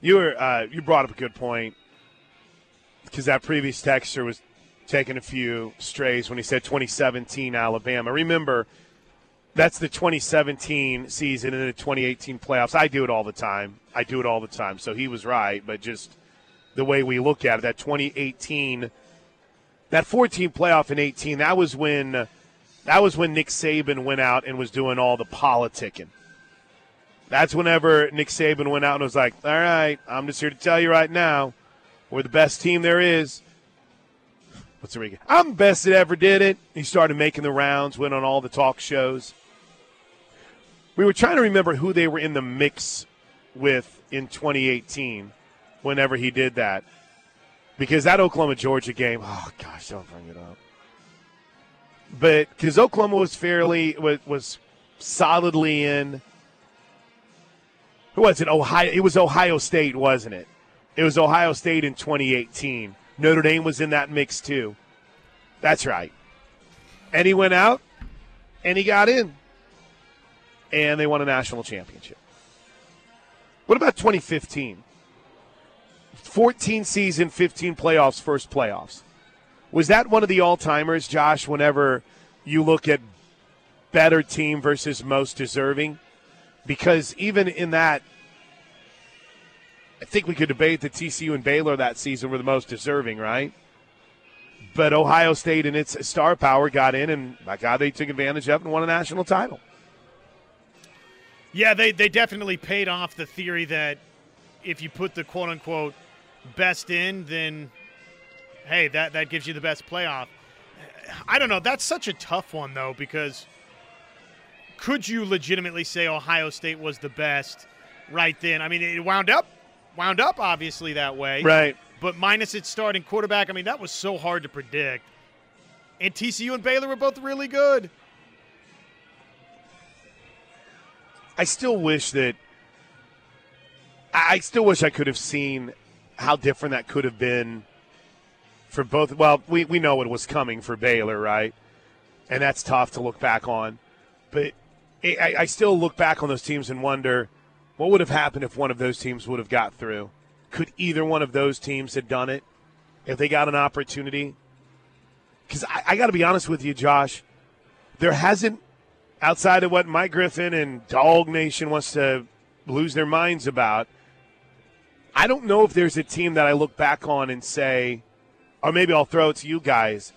You were uh, you brought up a good point because that previous texter was taking a few strays when he said 2017 Alabama. Remember, that's the 2017 season and the 2018 playoffs. I do it all the time. I do it all the time. So he was right, but just the way we look at it, that 2018, that 14 playoff in 18, that was when that was when Nick Saban went out and was doing all the politicking. That's whenever Nick Saban went out and was like, "All right, I'm just here to tell you right now, we're the best team there is." What's the ring? I'm the best that ever did it. He started making the rounds, went on all the talk shows. We were trying to remember who they were in the mix with in 2018 whenever he did that. Because that Oklahoma Georgia game, oh gosh, don't bring it up. But because Oklahoma was fairly was, was solidly in. Who was it? Ohio. It was Ohio State, wasn't it? It was Ohio State in 2018. Notre Dame was in that mix too. That's right. And he went out and he got in. And they won a national championship. What about 2015? 14 season, 15 playoffs, first playoffs. Was that one of the all timers, Josh, whenever you look at better team versus most deserving? Because even in that, I think we could debate that TCU and Baylor that season were the most deserving, right? But Ohio State and its star power got in, and by God, they took advantage of and won a national title. Yeah, they, they definitely paid off the theory that if you put the quote unquote best in, then hey, that, that gives you the best playoff. I don't know. That's such a tough one, though, because could you legitimately say Ohio State was the best right then? I mean, it wound up wound up obviously that way. Right. But minus its starting quarterback, I mean, that was so hard to predict. And TCU and Baylor were both really good. I still wish that I still wish I could have seen how different that could have been for both. Well, we, we know what was coming for Baylor, right? And that's tough to look back on. But I, I still look back on those teams and wonder what would have happened if one of those teams would have got through. Could either one of those teams have done it if they got an opportunity? Because I, I got to be honest with you, Josh, there hasn't, outside of what Mike Griffin and Dog Nation wants to lose their minds about, I don't know if there's a team that I look back on and say, or maybe I'll throw it to you guys.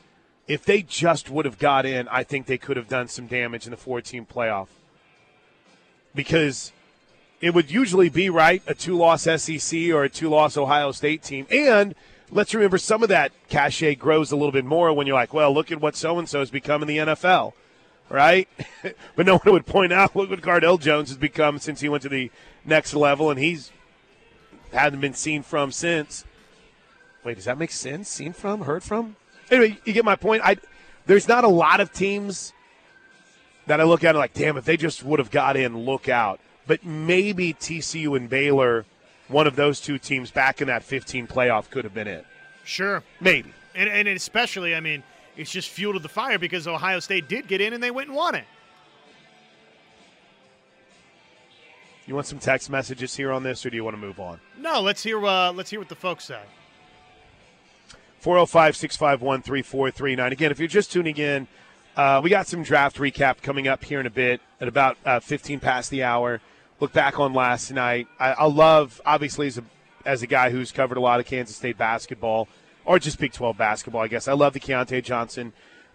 If they just would have got in, I think they could have done some damage in the four team playoff. Because it would usually be, right, a two loss SEC or a two loss Ohio State team. And let's remember some of that cachet grows a little bit more when you're like, well, look at what so and so has become in the NFL, right? but no one would point out, look what Cardale Jones has become since he went to the next level, and he's hadn't been seen from since. Wait, does that make sense? Seen from, heard from? Anyway, you get my point. I there's not a lot of teams that I look at and like, damn, if they just would have got in, look out. But maybe TCU and Baylor, one of those two teams back in that 15 playoff could have been it. Sure, maybe, and and especially, I mean, it's just fuel to the fire because Ohio State did get in and they went and won it. You want some text messages here on this, or do you want to move on? No, let's hear. Uh, let's hear what the folks say. 405 651 3439. Again, if you're just tuning in, uh, we got some draft recap coming up here in a bit at about uh, 15 past the hour. Look back on last night. I, I love, obviously, as a, as a guy who's covered a lot of Kansas State basketball, or just Big 12 basketball, I guess. I love the Keyontae Johnson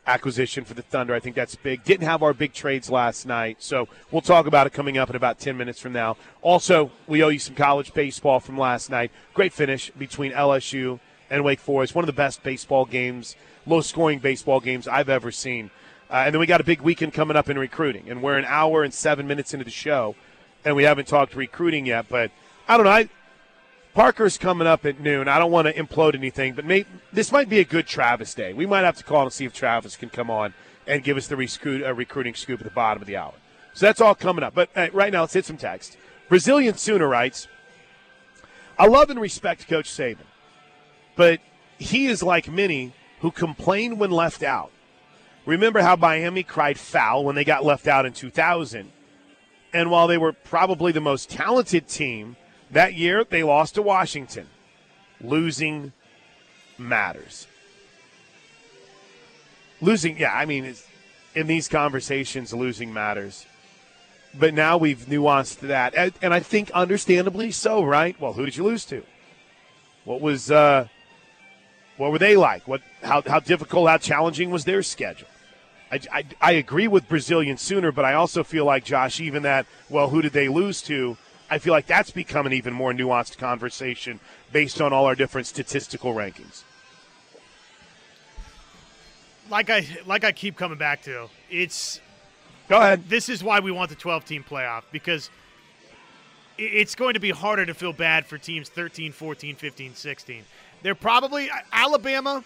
acquisition for the Thunder. I think that's big. Didn't have our big trades last night, so we'll talk about it coming up in about 10 minutes from now. Also, we owe you some college baseball from last night. Great finish between LSU and Wake Forest. One of the best baseball games, low scoring baseball games I've ever seen. Uh, and then we got a big weekend coming up in recruiting. And we're an hour and seven minutes into the show, and we haven't talked recruiting yet. But I don't know. I, Parker's coming up at noon. I don't want to implode anything, but may, this might be a good Travis day. We might have to call and see if Travis can come on and give us the uh, recruiting scoop at the bottom of the hour. So that's all coming up. But uh, right now, let's hit some text. Brazilian Sooner writes, I love and respect Coach Saban but he is like many who complain when left out. Remember how Miami cried foul when they got left out in 2000. And while they were probably the most talented team That year, they lost to Washington. Losing matters. Losing, yeah, I mean, in these conversations, losing matters. But now we've nuanced that, and, and I think understandably so, right? Well, who did you lose to? What was, uh, what were they like? What, how, how difficult, how challenging was their schedule? I, I, I agree with Brazilian sooner, but I also feel like Josh, even that. Well, who did they lose to? I feel like that's become an even more nuanced conversation based on all our different statistical rankings like I like I keep coming back to, it's Go ahead. This is why we want the 12 team playoff because it's going to be harder to feel bad for teams 13, 14, 15, 16. They're probably Alabama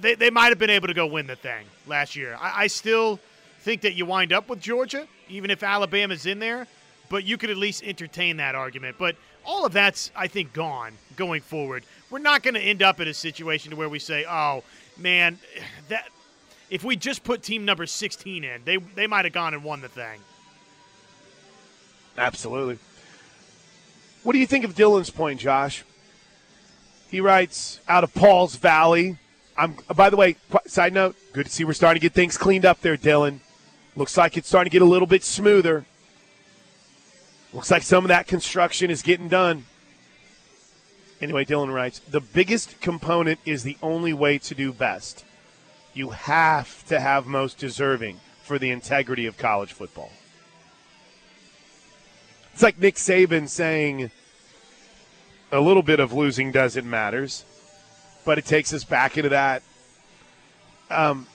they, they might have been able to go win the thing last year. I, I still think that you wind up with Georgia, even if Alabama's in there, but you could at least entertain that argument. But all of that's, I think, gone going forward. We're not going to end up in a situation to where we say, oh, man, that if we just put team number 16 in, they they might have gone and won the thing. Absolutely. What do you think of Dylan's point, Josh? He writes out of Paul's Valley. I'm by the way, side note, good to see we're starting to get things cleaned up there, Dylan. Looks like it's starting to get a little bit smoother. Looks like some of that construction is getting done. Anyway, Dylan writes The biggest component is the only way to do best. You have to have most deserving for the integrity of college football. It's like Nick Saban saying a little bit of losing doesn't matters, but it takes us back into that. Um,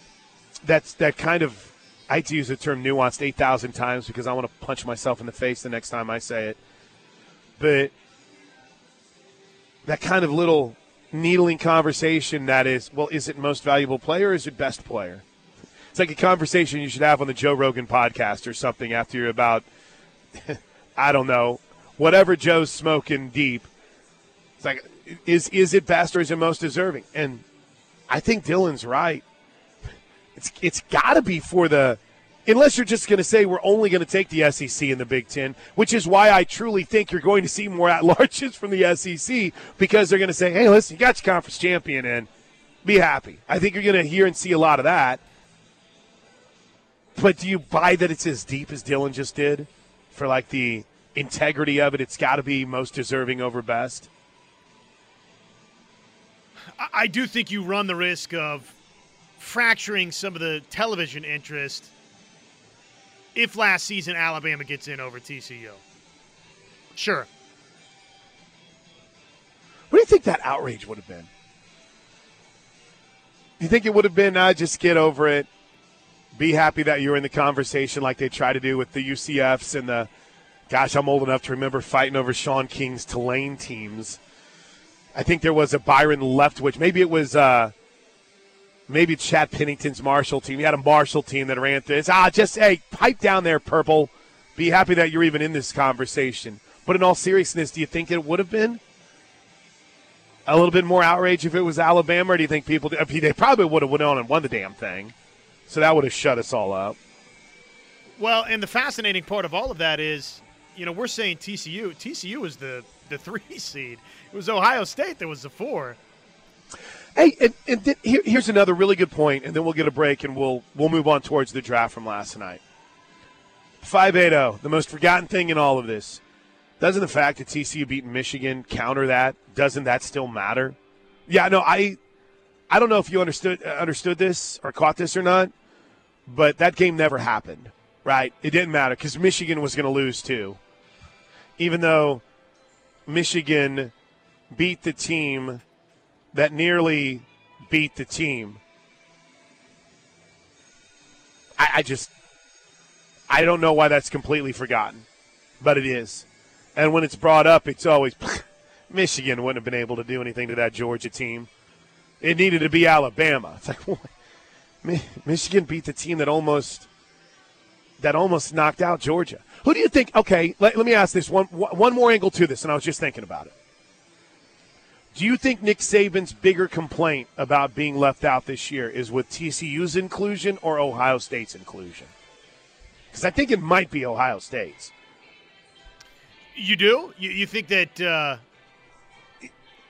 that's that kind of. I hate to use the term nuanced eight thousand times because I want to punch myself in the face the next time I say it. But that kind of little needling conversation that is, well, is it most valuable player is it best player? It's like a conversation you should have on the Joe Rogan podcast or something after you're about, I don't know, whatever Joe's smoking deep. It's like, is is it best or is it most deserving? And I think Dylan's right. It's it's got to be for the unless you're just going to say we're only going to take the SEC in the Big Ten, which is why I truly think you're going to see more at larges from the SEC because they're going to say, hey, listen, you got your conference champion in. Be happy. I think you're going to hear and see a lot of that. But do you buy that it's as deep as Dylan just did for like the integrity of it? It's got to be most deserving over best. I do think you run the risk of fracturing some of the television interest if last season Alabama gets in over TCU. Sure. What do you think that outrage would have been? You think it would have been, uh, just get over it, be happy that you're in the conversation like they try to do with the UCFs and the, gosh, I'm old enough to remember fighting over Shaun King's Tulane teams. I think there was a Byron Leftwich. Maybe it was uh, maybe Chad Pennington's Marshall team. You had a Marshall team that ran through. It's, ah, just hey, pipe down there, purple. Be happy that you're even in this conversation. But in all seriousness, do you think it would have been a little bit more outrage if it was Alabama, or do you think people? They probably would have went on and won the damn thing, so that would have shut us all up. Well, and the fascinating part of all of that is, you know, we're saying TCU. TCU was the the three seed. It was Ohio State that was the four. Hey, and, and th- here, here's another really good point, and then we'll get a break and we'll we'll move on towards the draft from last night. Five eight zero, the most forgotten thing in all of this. Doesn't the fact that TCU beat Michigan counter that? Doesn't that still matter? Yeah, no, I I don't know if you understood uh, understood this or caught this or not, but that game never happened. Right? It didn't matter because Michigan was going to lose too, even though Michigan beat the team that nearly beat the team. I, I just, I don't know why that's completely forgotten, but it is. And when it's brought up, it's always Michigan wouldn't have been able to do anything to that Georgia team. It needed to be Alabama. It's like what? Michigan beat the team that almost that almost knocked out Georgia. Who do you think? Okay, let, let me ask this one one more angle to this, and I was just thinking about it. Do you think Nick Saban's bigger complaint about being left out this year is with TCU's inclusion or Ohio State's inclusion? Because I think it might be Ohio State's. You do? You, you think that uh,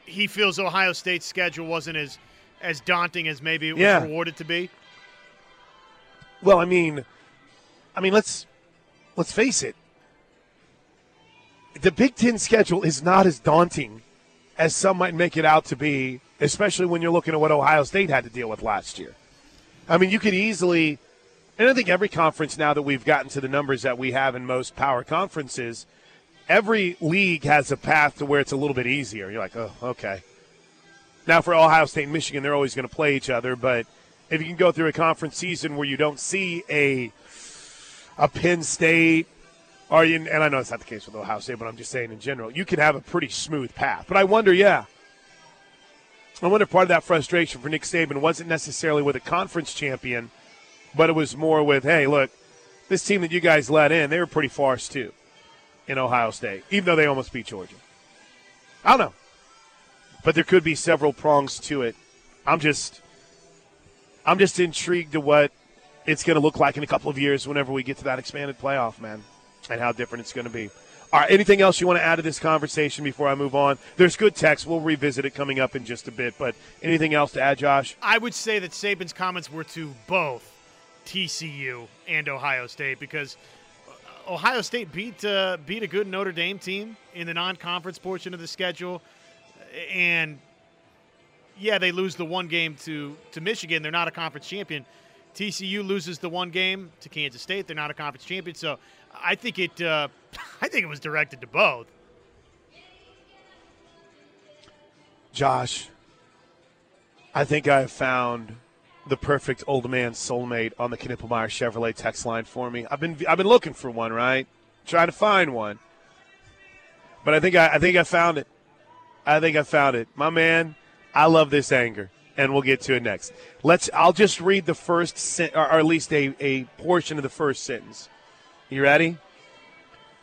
he feels Ohio State's schedule wasn't as as daunting as maybe it was Yeah. rewarded to be? Well, I mean, I mean, let's let's face it. The Big Ten schedule is not as daunting as some might make it out to be, especially when you're looking at what Ohio State had to deal with last year. I mean, you could easily, and I think every conference now that we've gotten to the numbers that we have in most power conferences, every league has a path to where it's a little bit easier. You're like, oh, okay. Now, for Ohio State and Michigan, they're always going to play each other, but if you can go through a conference season where you don't see a a Penn State, or and I know it's not the case with Ohio State, but I'm just saying in general, you can have a pretty smooth path. But I wonder, yeah, I wonder if part of that frustration for Nick Saban wasn't necessarily with a conference champion, but it was more with, hey, look, this team that you guys let in, they were pretty farce too in Ohio State, even though they almost beat Georgia. I don't know, but there could be several prongs to it. I'm just, I'm just intrigued to what it's going to look like in a couple of years whenever we get to that expanded playoff, man, and how different it's going to be. All right, anything else you want to add to this conversation before I move on? There's good text. We'll revisit it coming up in just a bit, but anything else to add, Josh? I would say that Saban's comments were to both TCU and Ohio State because Ohio State beat uh, beat a good Notre Dame team in the non-conference portion of the schedule, and yeah, they lose the one game to to Michigan. They're not a conference champion. TCU loses the one game to Kansas State. They're not a conference champion. So I think it uh, I think it was directed to both. Josh, I think I have found the perfect old man soulmate on the Knippelmeyer Chevrolet text line for me. I've been I've been looking for one, right? Trying to find one. But I think I, I think I found it. I think I found it. My man, I love this anger. And we'll get to it next. Let's I'll just read the first sen- or, at least a, a portion of the first sentence. You ready?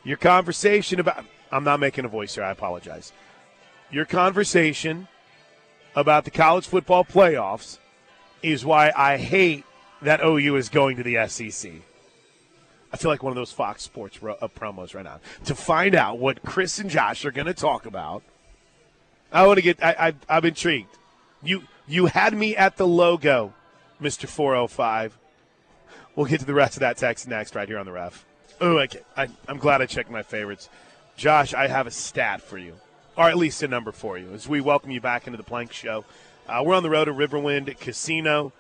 Your conversation about I'm not making a voice here, I apologize your conversation about the college football playoffs is why I hate that OU is going to the SEC. I feel like one of those Fox Sports uh, promos right now. To find out what Chris and Josh are going to talk about, I want to get. I, I, I'm intrigued. You you had me at the logo, Mister 405. We'll get to the rest of that text next, right here on the ref. Oh. I, I'm glad I checked my favorites. Josh, I have a stat for you or at least a number for you as we welcome you back into the Plank Show. Uh, we're on the road to Riverwind Casino.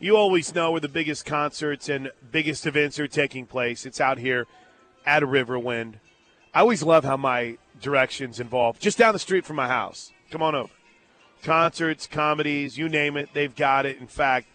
You always know where the biggest concerts and biggest events are taking place. It's out here at Riverwind. I always love how my directions involve just down the street from my house. Come on over. Concerts, comedies, you name it, they've got it. In fact,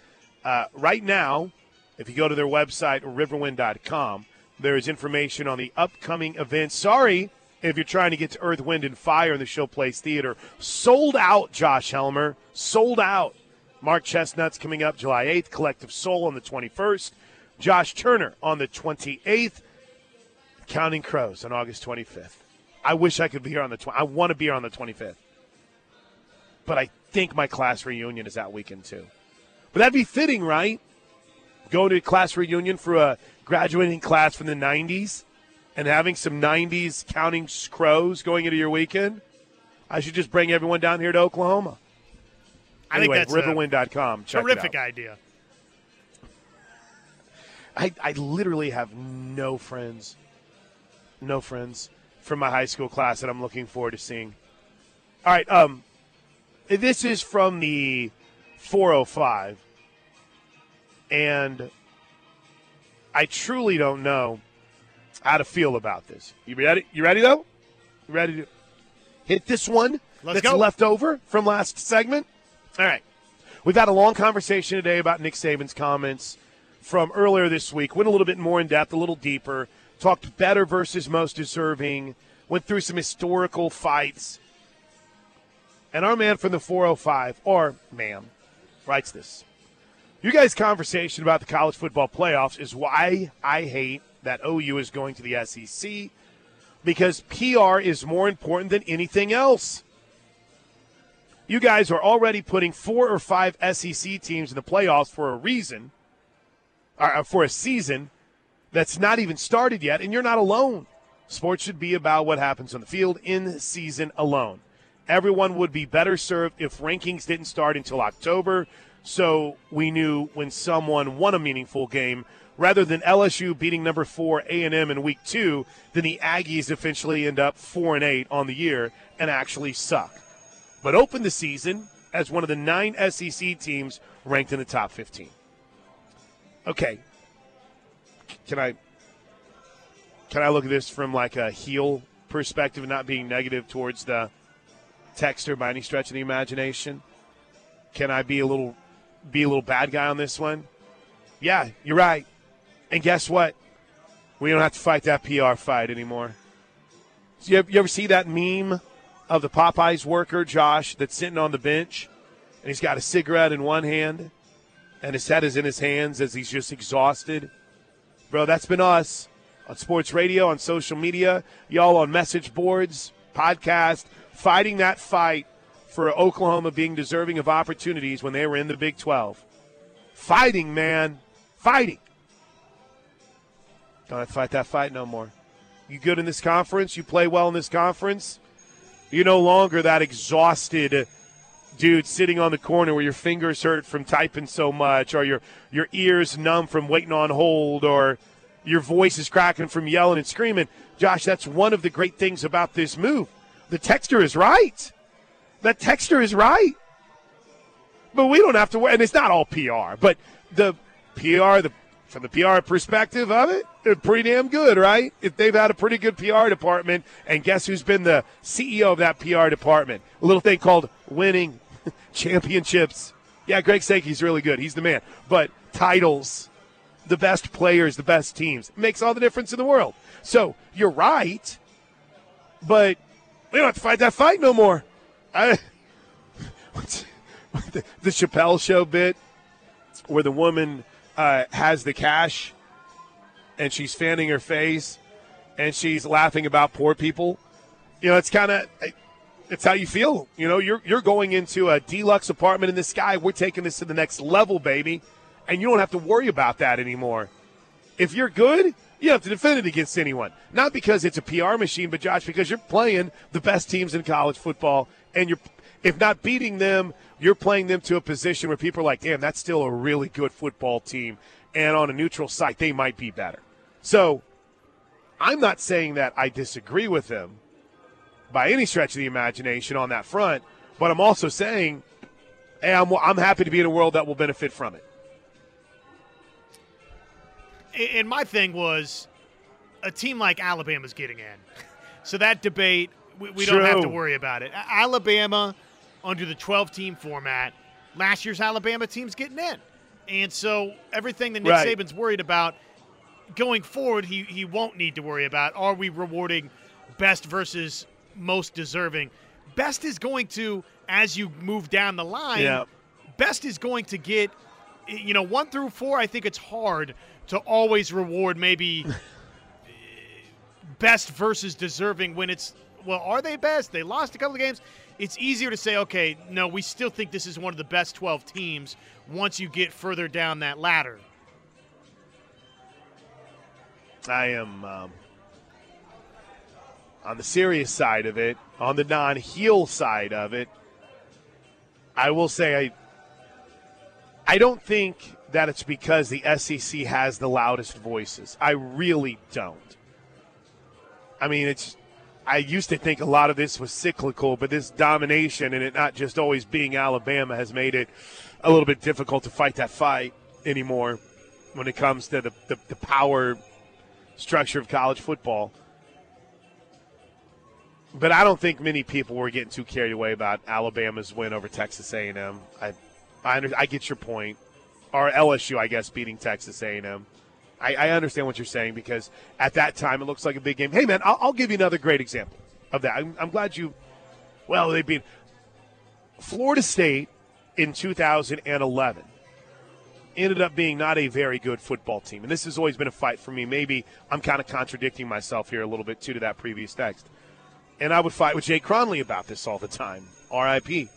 uh, right now, if you go to their website, riverwind.com, there is information on the upcoming events. Sorry if you're trying to get to Earth, Wind, and Fire in the Showplace Theater. Sold out, Josh Helmer. Sold out. Mark Chesnutt's coming up July 8th. Collective Soul on the 21st. Josh Turner on the 28th. Counting Crows on August 25th. I wish I could be here on the 20th. I want to be here on the 25th. But I think my class reunion is that weekend too. But that'd be fitting, right? Going to a class reunion for a graduating class from the 90s and having some 90s counting crows going into your weekend, I should just bring everyone down here to Oklahoma. I anyway, think that's riverwind.com. Check terrific idea. I, I literally have no friends, no friends from my high school class that I'm looking forward to seeing. All right, um, this is from the 405, and I truly don't know how to feel about this. You ready? You ready though? You ready to hit this one Let's that's go. left over from last segment? All right. We've had a long conversation today about Nick Saban's comments from earlier this week. Went a little bit more in depth, a little deeper. Talked better versus most deserving. Went through some historical fights. And our man from the 405, or ma'am, writes this. You guys' conversation about the college football playoffs is why I hate that OU is going to the SEC because PR is more important than anything else. You guys are already putting four or five SEC teams in the playoffs for a reason, or uh, for a season that's not even started yet, and you're not alone. Sports should be about what happens on the field in season alone. Everyone would be better served if rankings didn't start until October, so we knew when someone won a meaningful game rather than LSU beating number four A&M in week two, then the Aggies eventually end up four and eight on the year and actually suck. But open the season as one of the nine SEC teams ranked in the top 15. Okay, can I can I look at this from like a heel perspective, and not being negative towards the texter by any stretch of the imagination? Can I be a little be a little bad guy on this one? Yeah, you're right. And guess what? We don't have to fight that PR fight anymore. You you ever see that meme of the Popeyes worker, Josh, that's sitting on the bench and he's got a cigarette in one hand and his head is in his hands as he's just exhausted? Bro, that's been us on sports radio, on social media, y'all on message boards, podcast, fighting that fight for Oklahoma being deserving of opportunities when they were in the Big 12. Fighting, man. Fighting. Don't fight that fight no more. You good in this conference? You play well in this conference? You're no longer that exhausted dude sitting on the corner where your fingers hurt from typing so much, or your your ears numb from waiting on hold, or your voice is cracking from yelling and screaming. Josh, that's one of the great things about this move. The texture is right. That texture is right. But we don't have to worry. and it's not all PR, but the PR, the from the PR perspective of it, they're pretty damn good, right? If they've had a pretty good PR department, and guess who's been the CEO of that PR department? A little thing called winning championships. Yeah, Greg Sankey's really good. He's the man. But titles, the best players, the best teams, makes all the difference in the world. So you're right, but we don't have to fight that fight no more. I, the, the Chappelle show bit where the woman uh, has the cash and she's fanning her face and she's laughing about poor people. You know, it's kind of it's how you feel. You know, you're you're going into a deluxe apartment in the sky. We're taking this to the next level, baby, and you don't have to worry about that anymore. If you're good, you have to defend it against anyone. Not because it's a PR machine, but Josh, because you're playing the best teams in college football, and you're if not beating them, you're playing them to a position where people are like, damn, that's still a really good football team. And on a neutral site, they might be better. So I'm not saying that I disagree with them by any stretch of the imagination on that front, but I'm also saying, hey, I'm, I'm happy to be in a world that will benefit from it. And my thing was a team like Alabama's getting in. So that debate, we, we don't have to worry about it. Alabama – under the 12 team format. Last year's Alabama team's getting in. And so everything that Nick right. Saban's worried about going forward, he, he won't need to worry about. Are we rewarding best versus most deserving? Best is going to, as you move down the line, yeah. best is going to get, you know, one through four, I think it's hard to always reward maybe best versus deserving when it's, well, are they best? They lost a couple of games it's easier to say, okay, no, we still think this is one of the best 12 teams once you get further down that ladder. I am um, on the serious side of it, on the non heel side of it. I will say I I don't think that it's because the SEC has the loudest voices. I really don't. I mean, it's I used to think a lot of this was cyclical, but this domination and it not just always being Alabama has made it a little bit difficult to fight that fight anymore when it comes to the, the, the power structure of college football. But I don't think many people were getting too carried away about Alabama's win over Texas A&M. I, I, I get your point, or LSU, I guess, beating Texas A&M. I, I, understand what you're saying because at that time it looks like a big game. Hey, man, I'll, I'll give you another great example of that. I'm, I'm glad you. Well, they beat Florida State in 2011 ended up being not a very good football team. And this has always been a fight for me. Maybe I'm kind of contradicting myself here a little bit, too, to that previous text. And I would fight with Jay Cronley about this all the time. RIP.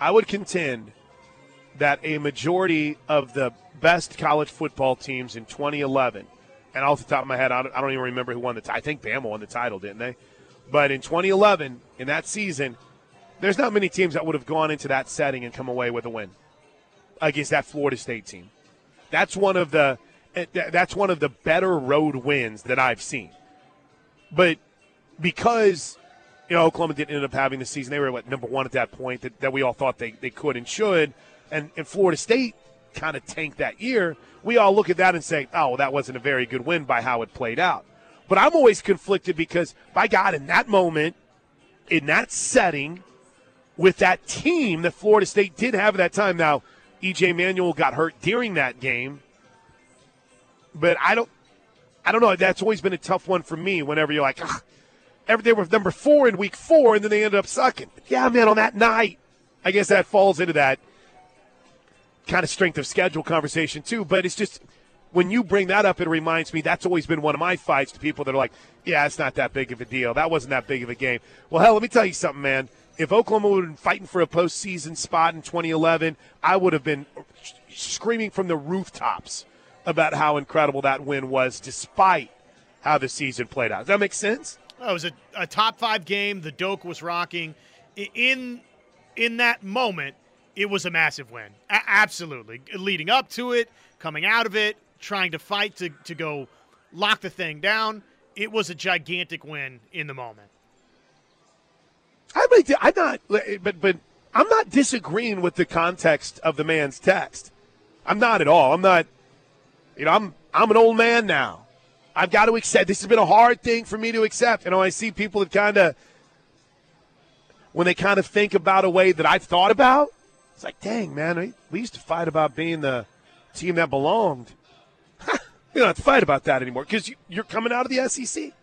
I would contend that a majority of the best college football teams in 2011 and off the top of my head, I don't, I don't even remember who won the. title. I think Bama won the title, didn't they? But in 2011, in that season, there's not many teams that would have gone into that setting and come away with a win against that Florida State team. That's one of the eh, that's one of the better road wins that I've seen. But because you know Oklahoma didn't end up having the season, they were what number one at that point that, that we all thought they, they could and should, and, and Florida State kind of tanked that year. We all look at that and say, oh, well, that wasn't a very good win by how it played out. But I'm always conflicted because, by God, in that moment, in that setting, with that team that Florida State did have at that time. Now, EJ Manuel got hurt during that game, but I don't, I don't know. That's always been a tough one for me. Whenever you're like, ah, every number four in week four, and then they ended up sucking. Yeah, man, on that night, I guess that falls into that kind of strength of schedule conversation too. But it's just when you bring that up, it reminds me that's always been one of my fights to people that are like, yeah, it's not that big of a deal. That wasn't that big of a game. Well, hell, let me tell you something, man. If Oklahoma would have been fighting for a postseason spot in 2011, I would have been screaming from the rooftops about how incredible that win was, despite how the season played out. Does that make sense? Oh, it was a, a top five game. The Doak was rocking. In in that moment, it was a massive win. A- absolutely. Leading up to it, coming out of it, trying to fight to, to go lock the thing down, it was a gigantic win in the moment. I mean, I'm not, but but I'm not disagreeing with the context of the man's text. I'm not at all. I'm not. You know, I'm I'm an old man now. I've got to accept. This has been a hard thing for me to accept. You know, I see people that kind of when they kind of think about a way that I've thought about. It's like, dang, man, we used to fight about being the team that belonged. you don't have to fight about that anymore because you, are coming out of the SEC.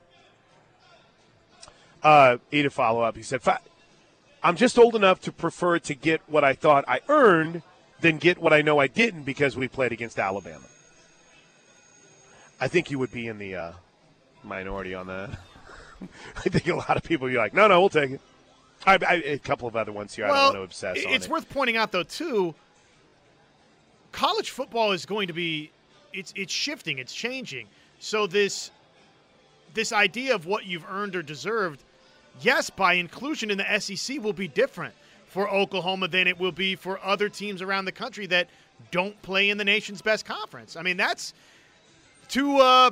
Uh, did follow up. He said, I'm just old enough to prefer to get what I thought I earned than get what I know I didn't because we played against Alabama. I think you would be in the uh, minority on that. I think a lot of people would be like, no, no, we'll take it. I, I, a couple of other ones here. Well, I don't want to obsess it's it. worth pointing out, though, too. College football is going to be it's it's shifting, it's changing. So this this idea of what you've earned or deserved, yes, by inclusion in the SEC will be different for Oklahoma than it will be for other teams around the country that don't play in the nation's best conference. I mean, that's to uh,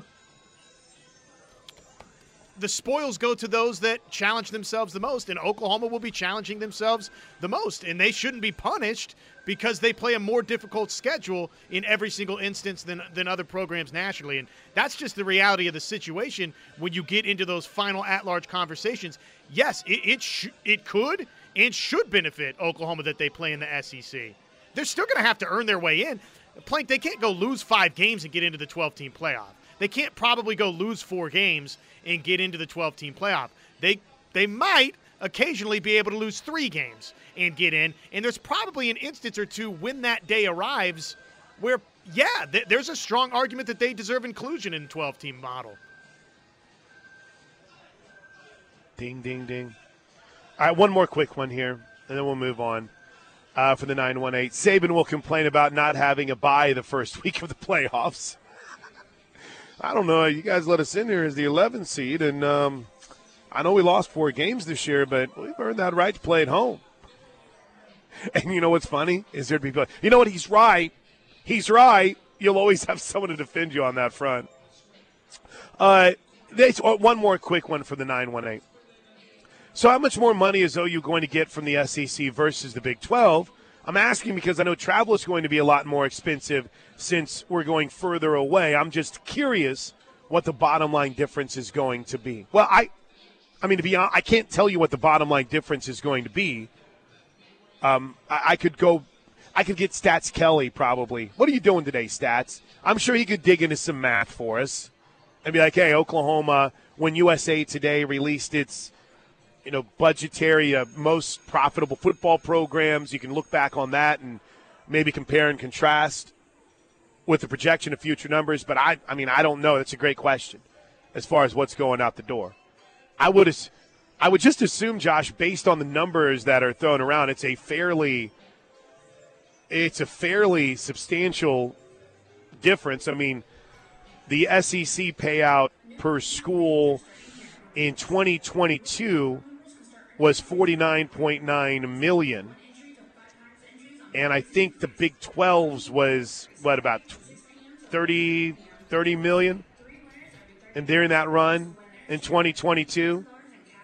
the spoils go to those that challenge themselves the most, and Oklahoma will be challenging themselves the most, and they shouldn't be punished because they play a more difficult schedule in every single instance than than other programs nationally, and that's just the reality of the situation when you get into those final at-large conversations. Yes, it it, sh- it could and should benefit Oklahoma that they play in the SEC. They're still going to have to earn their way in. Plank, they can't go lose five games and get into the 12-team playoff. They can't probably go lose four games and get into the 12 team playoff. They they might occasionally be able to lose 3 games and get in, and there's probably an instance or two when that day arrives where yeah, th- there's a strong argument that they deserve inclusion in 12 team model. Ding ding ding. All right, one more quick one here, and then we'll move on. Uh, for the 918. Saban will complain about not having a bye the first week of the playoffs. I don't know. You guys let us in here as the 11th seed, and um, I know we lost four games this year, but we've earned that right to play at home. And you know what's funny is there'd be, you know what? He's right. He's right. You'll always have someone to defend you on that front. Uh, oh, one more quick one for the 918. So, how much more money is OU going to get from the SEC versus the Big 12? I'm asking because I know travel is going to be a lot more expensive since we're going further away. I'm just curious what the bottom line difference is going to be. Well, I, I mean, to be honest, I can't tell you what the bottom line difference is going to be. Um, I, I could go, I could get Stats Kelly probably. What are you doing today, Stats? I'm sure he could dig into some math for us and be like, hey, Oklahoma, when USA Today released its you know, budgetary, uh, most profitable football programs. You can look back on that and maybe compare and contrast with the projection of future numbers. But I, I mean, I don't know. That's a great question as far as what's going out the door. I would, I would just assume, Josh, based on the numbers that are thrown around, it's a fairly, it's a fairly substantial difference. I mean, the SEC payout per school in 2022 was 49.9 million and I think the Big 12s was what about 30 30 million and during that run in 2022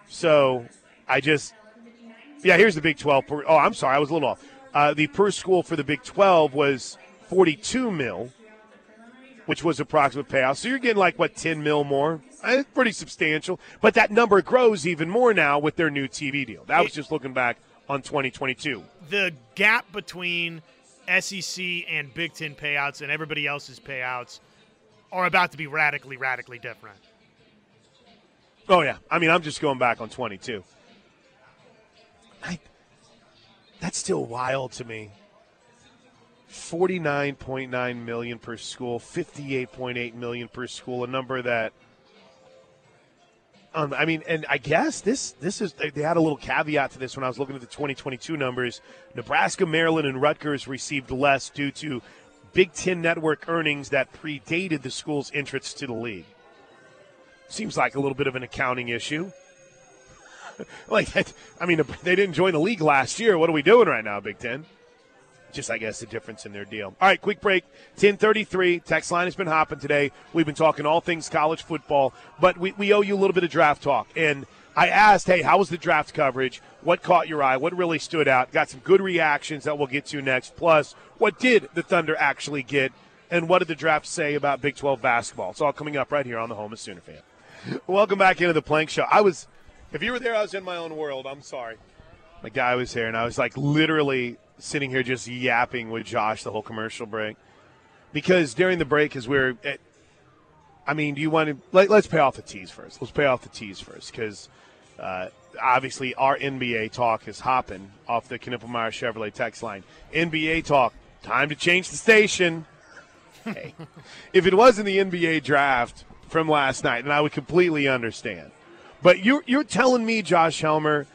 so I just yeah here's the Big 12 per, oh I'm sorry I was a little off uh, the per school for the Big 12 was 42 mil which was approximate payout. So you're getting like what 10 mil more. It's eh, pretty substantial, but that number grows even more now with their new TV deal. That was just looking back on 2022. The gap between SEC and Big Ten payouts and everybody else's payouts are about to be radically, radically different. Oh yeah, I mean I'm just going back on 22. I, that's still wild to me. 49.9 million per school, 58.8 million per school, a number that um, I mean, and I guess this this is they had a little caveat to this when I was looking at the 2022 numbers. Nebraska, Maryland, and Rutgers received less due to Big Ten Network earnings that predated the school's entrance to the league. Seems like a little bit of an accounting issue. like, I mean, they didn't join the league last year. What are we doing right now, Big Ten? Just I guess the difference in their deal. All right, quick break. 1033. Text line has been hopping today. We've been talking all things college football, but we, we owe you a little bit of draft talk. And I asked, hey, how was the draft coverage? What caught your eye? What really stood out? Got some good reactions that we'll get to next. Plus, what did the Thunder actually get? And what did the draft say about Big 12 basketball? It's all coming up right here on the Home of Sooner Fan. Welcome back into the Plank Show. I was, if you were there, I was in my own world. I'm sorry. My guy was here, and I was like literally sitting here just yapping with Josh the whole commercial break because during the break, as we're, at, I mean, do you want to let, us pay off the tees first? Let's pay off the tees first because uh, obviously our NBA talk is hopping off the Knippelmeyer Chevrolet text line. NBA talk, time to change the station. hey, if it wasn't the NBA draft from last night, then I would completely understand. But you're you're telling me, Josh Helmer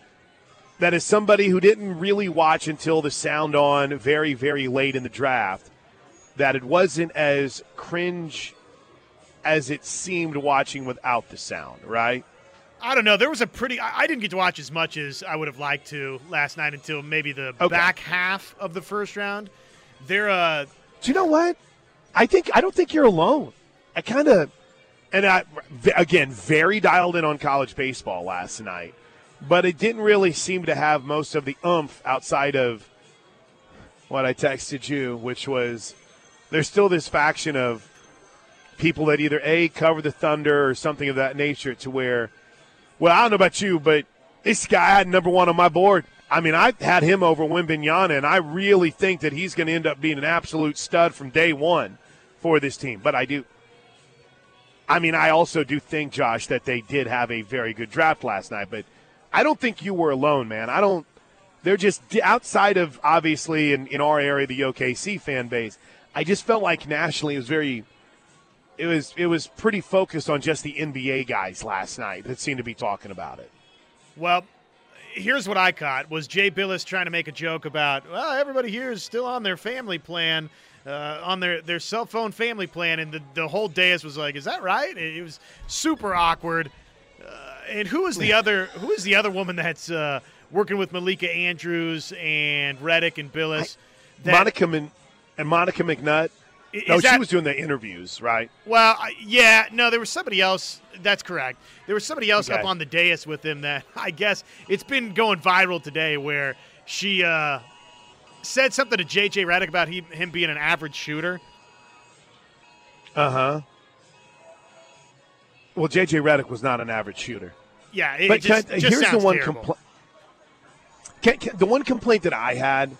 that is somebody who didn't really watch until the sound on very, very late in the draft, that it wasn't as cringe as it seemed watching without the sound, right? I don't know. There was a pretty. I didn't get to watch as much as I would have liked to last night until maybe the okay. back half of the first round. There. Uh, Do you know what? I think I don't think you're alone. I kind of, and I again very dialed in on college baseball last night but it didn't really seem to have most of the oomph outside of what I texted you, which was there's still this faction of people that either A, cover the Thunder or something of that nature to where, well, I don't know about you, but this guy had number one on my board. I mean, I had him over Wembanyama, and I really think that he's going to end up being an absolute stud from day one for this team. But I do. I mean, I also do think, Josh, that they did have a very good draft last night, but – I don't think you were alone, man. I don't. They're just outside of obviously in, in our area, the OKC fan base. I just felt like nationally it was very. It was it was pretty focused on just the NBA guys last night that seemed to be talking about it. Well, here's what I caught was Jay Bilas trying to make a joke about well everybody here is still on their family plan uh, on their, their cell phone family plan and the, the whole dais was like is that right it was super awkward and who is the other? Who is the other woman that's uh, working with Malika Andrews and Redick and Bilas? That, Monica and, and Monica McNutt. No, that, she was doing the interviews, right? Well, yeah, no, there was somebody else. That's correct. There was somebody else okay. up on the dais with him that I guess it's been going viral today, where she uh, said something to JJ Redick about he, him being an average shooter. Uh huh. Well, J.J. Redick was not an average shooter. Yeah, but just, can, just here's the one complaint. the one complaint that I had,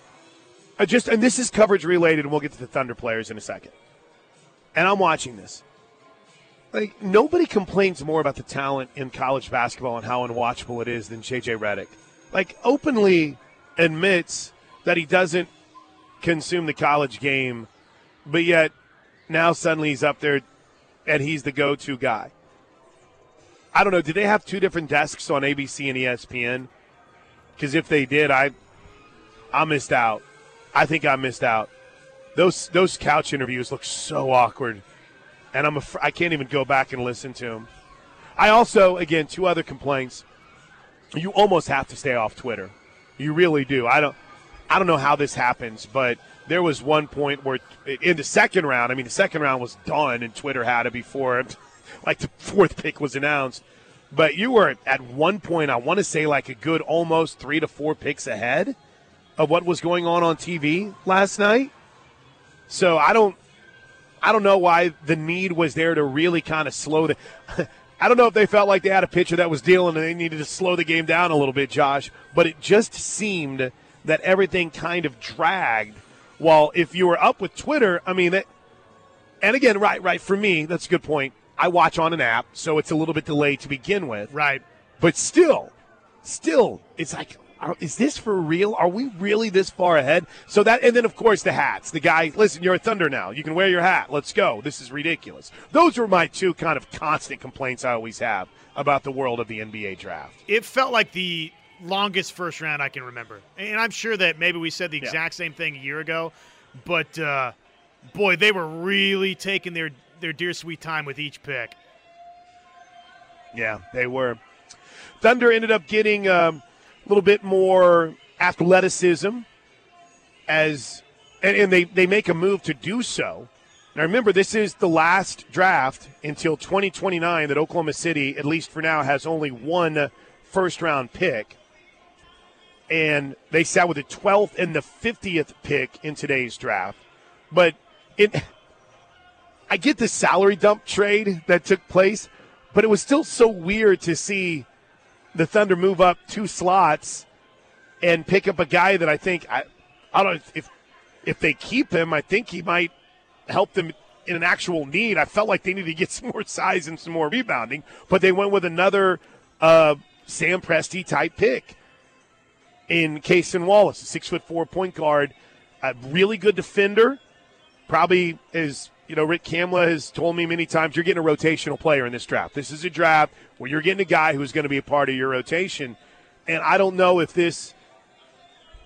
uh, just and this is coverage related, and we'll get to the Thunder players in a second. And I'm watching this. Like nobody complains more about the talent in college basketball and how unwatchable it is than J.J. Redick. Like openly admits that he doesn't consume the college game, but yet now suddenly he's up there and he's the go-to guy. I don't know. Did they have two different desks on ABC and ESPN? Because if they did, I I missed out. I think I missed out. Those those couch interviews look so awkward. and I'm af- I can't even go back and listen to them. I also, again, two other complaints. You almost have to stay off Twitter. You really do. I don't. I don't know how this happens, but there was one point where in the second round, I mean, the second round was done, and Twitter had it before, like the fourth pick was announced. But you were at one point, I want to say, like a good almost three to four picks ahead of what was going on on TV last night. So I don't, I don't know why the need was there to really kind of slow the. I don't know if they felt like they had a pitcher that was dealing and they needed to slow the game down a little bit, Josh. But it just seemed that everything kind of dragged. While if you were up with Twitter, I mean, that, and again, right, right. For me, that's a good point. I watch on an app, so it's a little bit delayed to begin with. Right. But still, still, it's like, are, is this for real? Are we really this far ahead? So that, and then of course the hats. The guy, listen, you're a Thunder now. You can wear your hat. Let's go. This is ridiculous. Those are my two kind of constant complaints I always have about the world of the NBA draft. It felt like the longest first round I can remember, and I'm sure that maybe we said the exact yeah. same thing a year ago, but uh, boy, they were really taking their their dear sweet time with each pick. Yeah, they were. Thunder ended up getting um, a little bit more athleticism as and, and they, they make a move to do so. Now remember, this is the last draft until 2029 that Oklahoma City, at least for now, has only one first round pick. And they sat with the 12th and the 50th pick in today's draft. But it I get the salary dump trade that took place, but it was still so weird to see the Thunder move up two slots and pick up a guy that I think I, I don't know if if they keep him, I think he might help them in an actual need. I felt like they needed to get some more size and some more rebounding, but they went with another uh, Sam Presti type pick in Cason Wallace, a six foot four point guard, a really good defender, probably is you know, Rick Kamla has told me many times you're getting a rotational player in this draft. This is a draft where you're getting a guy who's going to be a part of your rotation. And I don't know if this,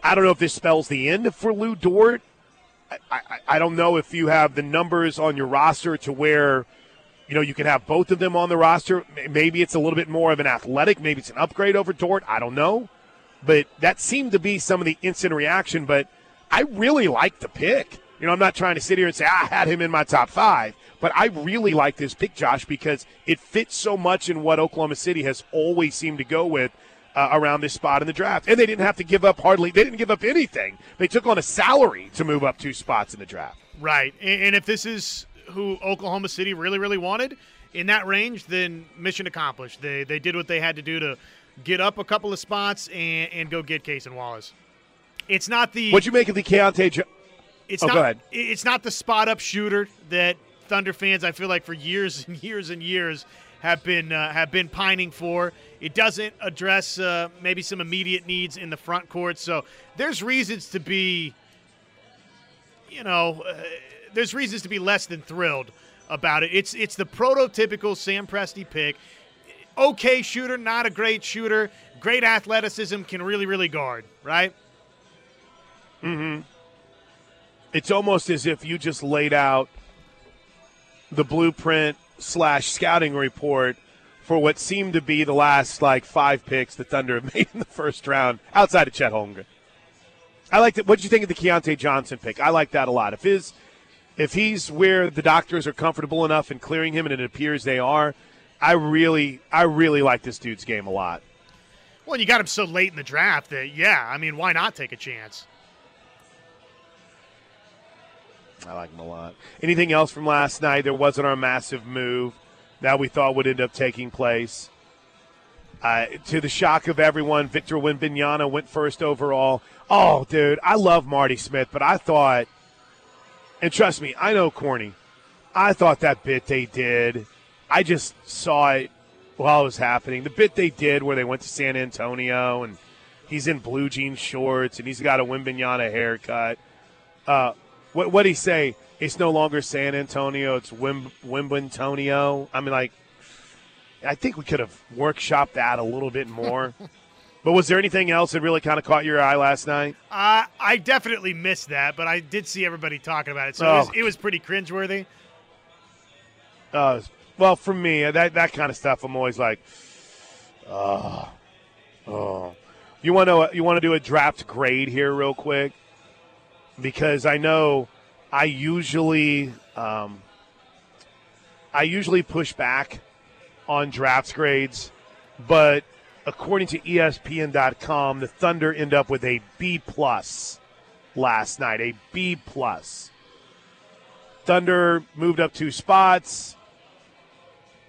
I don't know if this spells the end for Lu Dort. I, I, I don't know if you have the numbers on your roster to where, you know, you can have both of them on the roster. Maybe it's a little bit more of an athletic. Maybe it's an upgrade over Dort. I don't know. But that seemed to be some of the instant reaction. But I really like the pick. You know, I'm not trying to sit here and say I had him in my top five, but I really like this pick, Josh, because it fits so much in what Oklahoma City has always seemed to go with uh, around this spot in the draft. And they didn't have to give up hardly, they didn't give up anything. They took on a salary to move up two spots in the draft. Right. And if this is who Oklahoma City really, really wanted in that range, then mission accomplished. They, they did what they had to do to get up a couple of spots and, and go get Cason Wallace. It's not the. What'd you make of the Keyontae? It's oh, not. It's not the spot up shooter that Thunder fans, I feel like, for years and years and years have been uh, have been pining for. It doesn't address uh, maybe some immediate needs in the front court. So there's reasons to be, you know, uh, there's reasons to be less than thrilled about it. It's it's the prototypical Sam Presti pick. Okay shooter, not a great shooter. Great athleticism, can really really guard, right? Mm-hmm it's almost as if you just laid out the blueprint slash scouting report for what seemed to be the last like five picks the Thunder have made in the first round outside of Chet Holmgren. I like that. What do you think of the Keyontae Johnson pick? I like that a lot. If his if he's where the doctors are comfortable enough in clearing him, and it appears they are, I really I really like this dude's game a lot. Well, you got him so late in the draft that yeah, I mean, why not take a chance? I like him a lot. Anything else from last night? There wasn't our massive move that we thought would end up taking place. Uh, to the shock of everyone, Victor Wembanyama went first overall. Oh, dude, I love Marty Smith, but I thought, and trust me, I know corny. I thought that bit they did, I just saw it while it was happening. The bit they did where they went to San Antonio and he's in blue jean shorts and he's got a Wembanyama haircut. Uh, what what he say? It's no longer San Antonio. It's Wim Wimbledonio. I mean, like, I think we could have workshopped that a little bit more. but was there anything else that really kind of caught your eye last night? Uh, I definitely missed that, but I did see everybody talking about it, so oh. it, was, it was pretty cringeworthy. Uh, well, for me, that that kind of stuff, I'm always like, oh, oh. You want to you want to do a draft grade here, real quick, because I know I usually um, I usually push back on drafts grades, but according to ESPN.com, the Thunder end up with a B plus last night, a B plus. Thunder moved up two spots.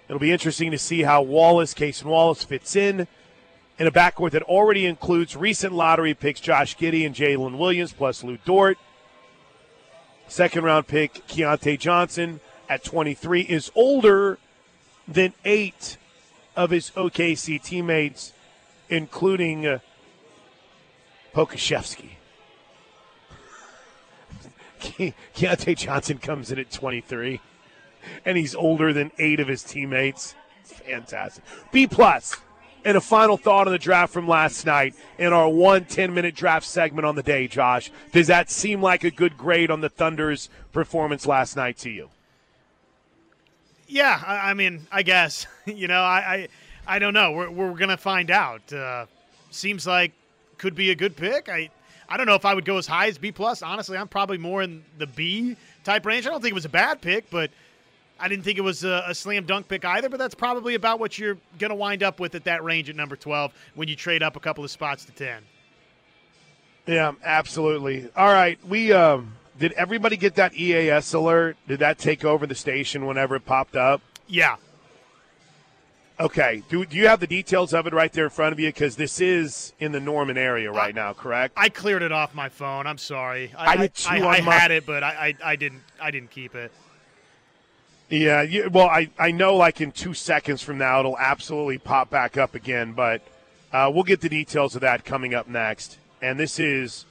It'll be interesting to see how Wallace, Cason Wallace fits in in a backcourt that already includes recent lottery picks Josh Giddey and Jalen Williams plus Lu Dort. Second round pick Keyontae Johnson at 23 is older than eight of his OKC teammates, including uh, Pokusevski. Ke- Keyontae Johnson comes in at 23, and he's older than eight of his teammates. Fantastic. B plus. And a final thought on the draft from last night in our one 10 minute draft segment on the day, Josh. Does that seem like a good grade on the Thunder's performance last night to you? Yeah, I, I mean, I guess you know, I, I, I don't know. We're we're gonna find out. Uh, seems like could be a good pick. I, I don't know if I would go as high as B plus. Honestly, I'm probably more in the B type range. I don't think it was a bad pick, but I didn't think it was a, a slam dunk pick either. But that's probably about what you're gonna wind up with at that range at number 12 when you trade up a couple of spots to 10. Yeah, absolutely. All right, we um, did everybody get that EAS alert? Did that take over the station whenever it popped up? Yeah, Okay. Do, do you have the details of it right there in front of you? Because this is in the Norman area right now, correct? I cleared it off my phone. I'm sorry. I I, on I my- had it, but I, I, I didn't. I didn't keep it. Yeah, you, well, I, I know like in two seconds from now it'll absolutely pop back up again, but uh, we'll get the details of that coming up next. And this is,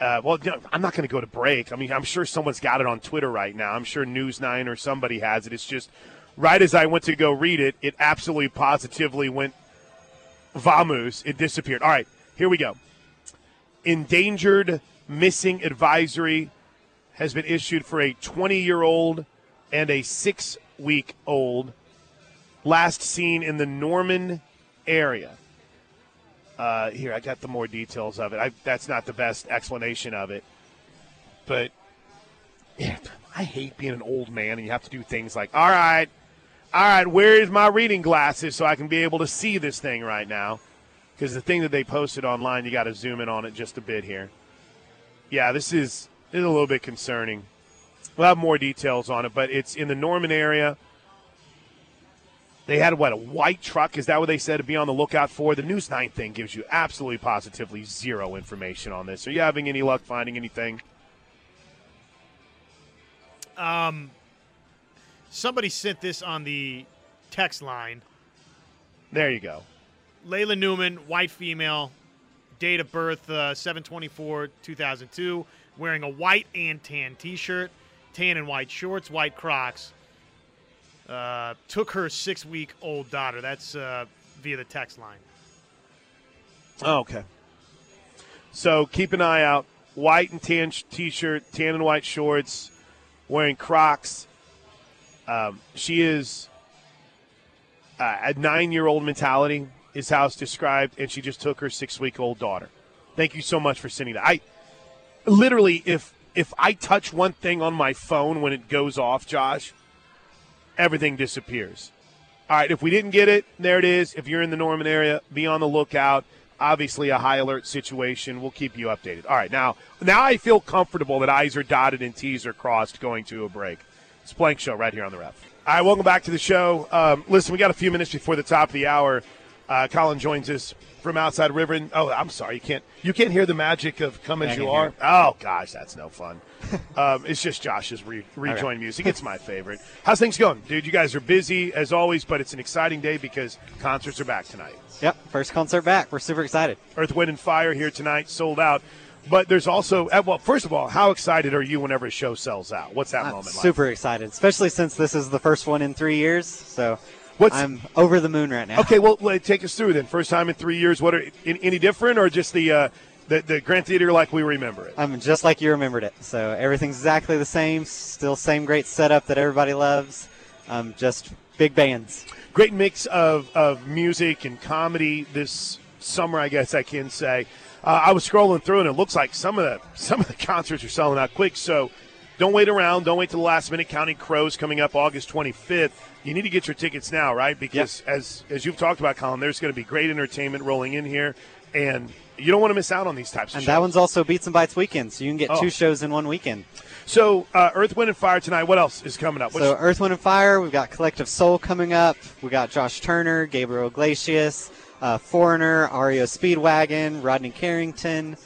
uh, well, I'm not going to go to break. I mean, I'm sure someone's got it on Twitter right now. I'm sure News9 or somebody has it. It's just right as I went to go read it, it absolutely positively went vamoose. It disappeared. All right, here we go. Endangered missing advisory has been issued for a 20 year old and a six week old last seen in the Norman area. Uh, here, I got the more details of it. I, that's not the best explanation of it. But yeah, I hate being an old man and you have to do things like, all right, all right, where is my reading glasses so I can be able to see this thing right now? Because the thing that they posted online, you got to zoom in on it just a bit here. Yeah, this is, this is a little bit concerning. We'll have more details on it, but it's in the Norman area. They had what a white truck? Is that what they said to be on the lookout for? The News Nine thing gives you absolutely, positively zero information on this. Are you having any luck finding anything? Um, somebody sent this on the text line. There you go. Layla Newman, white female, date of birth uh, 724 2002, wearing a white and tan t shirt, tan and white shorts, white Crocs. Uh, took her six week old daughter. That's uh, via the text line. Oh, okay. So keep an eye out. White and tan sh- t-shirt, tan and white shorts, wearing Crocs. Um, she is uh, a nine-year-old mentality is how it's described, and she just took her six-week-old daughter. Thank you so much for sending that. I literally, if if I touch one thing on my phone when it goes off, Josh, everything disappears. All right, if we didn't get it, there it is. If you're in the Norman area, be on the lookout. Obviously, a high alert situation. We'll keep you updated. All right, now now I feel comfortable that I's are dotted and T's are crossed going to a break. It's a Plank Show right here on the ref. All right, welcome back to the show. Um, listen, we got a few minutes before the top of the hour. Uh, Colin joins us from outside River. And, oh, I'm sorry, you can't you can't hear the magic of "Come as You Are." Oh gosh, that's no fun. um, it's just Josh's re- rejoin music. It's my favorite. How's things going, dude? You guys are busy as always, but it's an exciting day because concerts are back tonight. Yep, first concert back. We're super excited. Earth, Wind, and Fire here tonight, sold out. But there's also, uh, well, first of all, how excited are you whenever a show sells out? What's that I'm moment like? super excited, especially since this is the first one in three years. So What's- I'm over the moon right now. Okay, well, take us through then. First time in three years. What are in, any different, or just the uh, the the Grand Theater like we remember it? I'm just like you remembered it. So everything's exactly the same. Still same great setup that everybody loves. um, just big bands. Great mix of, of music and comedy this summer, I guess I can say. Uh, I was scrolling through and it looks like some of the some of the concerts are selling out quick. So don't wait around. Don't wait till the last minute. Counting Crows coming up August 25th. You need to get your tickets now, right? Because Yep. as as you've talked about, Colin, there's going to be great entertainment rolling in here, and you don't want to miss out on these types of shows. And shows. that one's also Beats and Bites weekend, so you can get Oh. two shows in one weekend. so uh, Earth, Wind, and Fire tonight. What else is coming up? What's- So Earth, Wind, and Fire. We've got Collective Soul coming up. We got Josh Turner, Gabriel Iglesias, uh, Foreigner, REO Speedwagon, Rodney Carrington,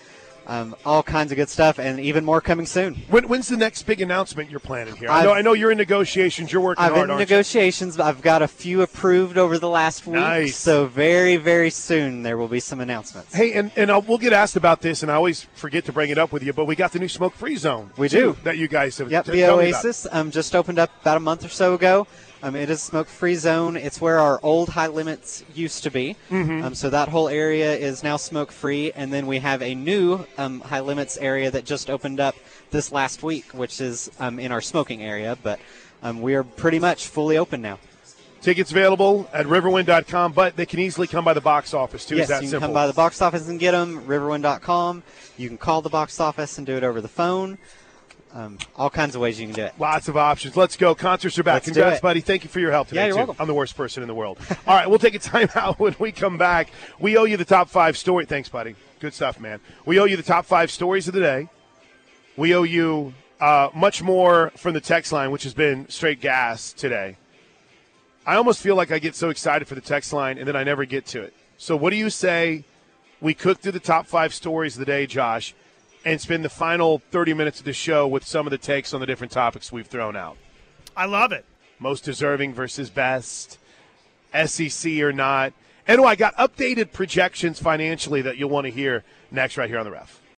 um, all kinds of good stuff, and even more coming soon. when, when's the next big announcement you're planning here? I know, I know you're in negotiations. You're working I've hard, been in you? negotiations. but I've got a few approved over the last week, Nice. so very, very soon there will be some announcements. Hey, and, and uh, we'll get asked about this, and I always forget to bring it up with you, but we got the new smoke free zone. We too, do. That you guys have. Yep, the tell me about. Oasis um, just opened up about a month or so ago. Um, it is a smoke-free zone. It's where our old high limits used to be. Mm-hmm. Um, so that whole area is now smoke-free, and then we have a new um, high limits area that just opened up this last week, which is um, in our smoking area. But um, we are pretty much fully open now. Tickets available at riverwind.com, but they can easily come by the box office, too. yes, Is that you can simple? come by the box office and get them. Riverwind.com. You can call the box office and do it over the phone. Um, all kinds of ways you can do it. Lots of options. Let's go. Concerts are back. Let's Congrats, buddy. Thank you for your help today. Yeah, you're too. welcome. I'm the worst person in the world. All right, we'll take a timeout when we come back. We owe you the top five story. Thanks, buddy. Good stuff, man. We owe you the top five stories of the day. We owe you uh, much more from the text line, which has been straight gas today. I almost feel like I get so excited for the text line and then I never get to it. So, what do you say we cook through the top five stories of the day, Josh, and spend the final 30 minutes of the show with some of the takes on the different topics we've thrown out? I love it. Most deserving versus best, SEC or not. And oh, I got updated projections financially that you'll want to hear next right here on the ref.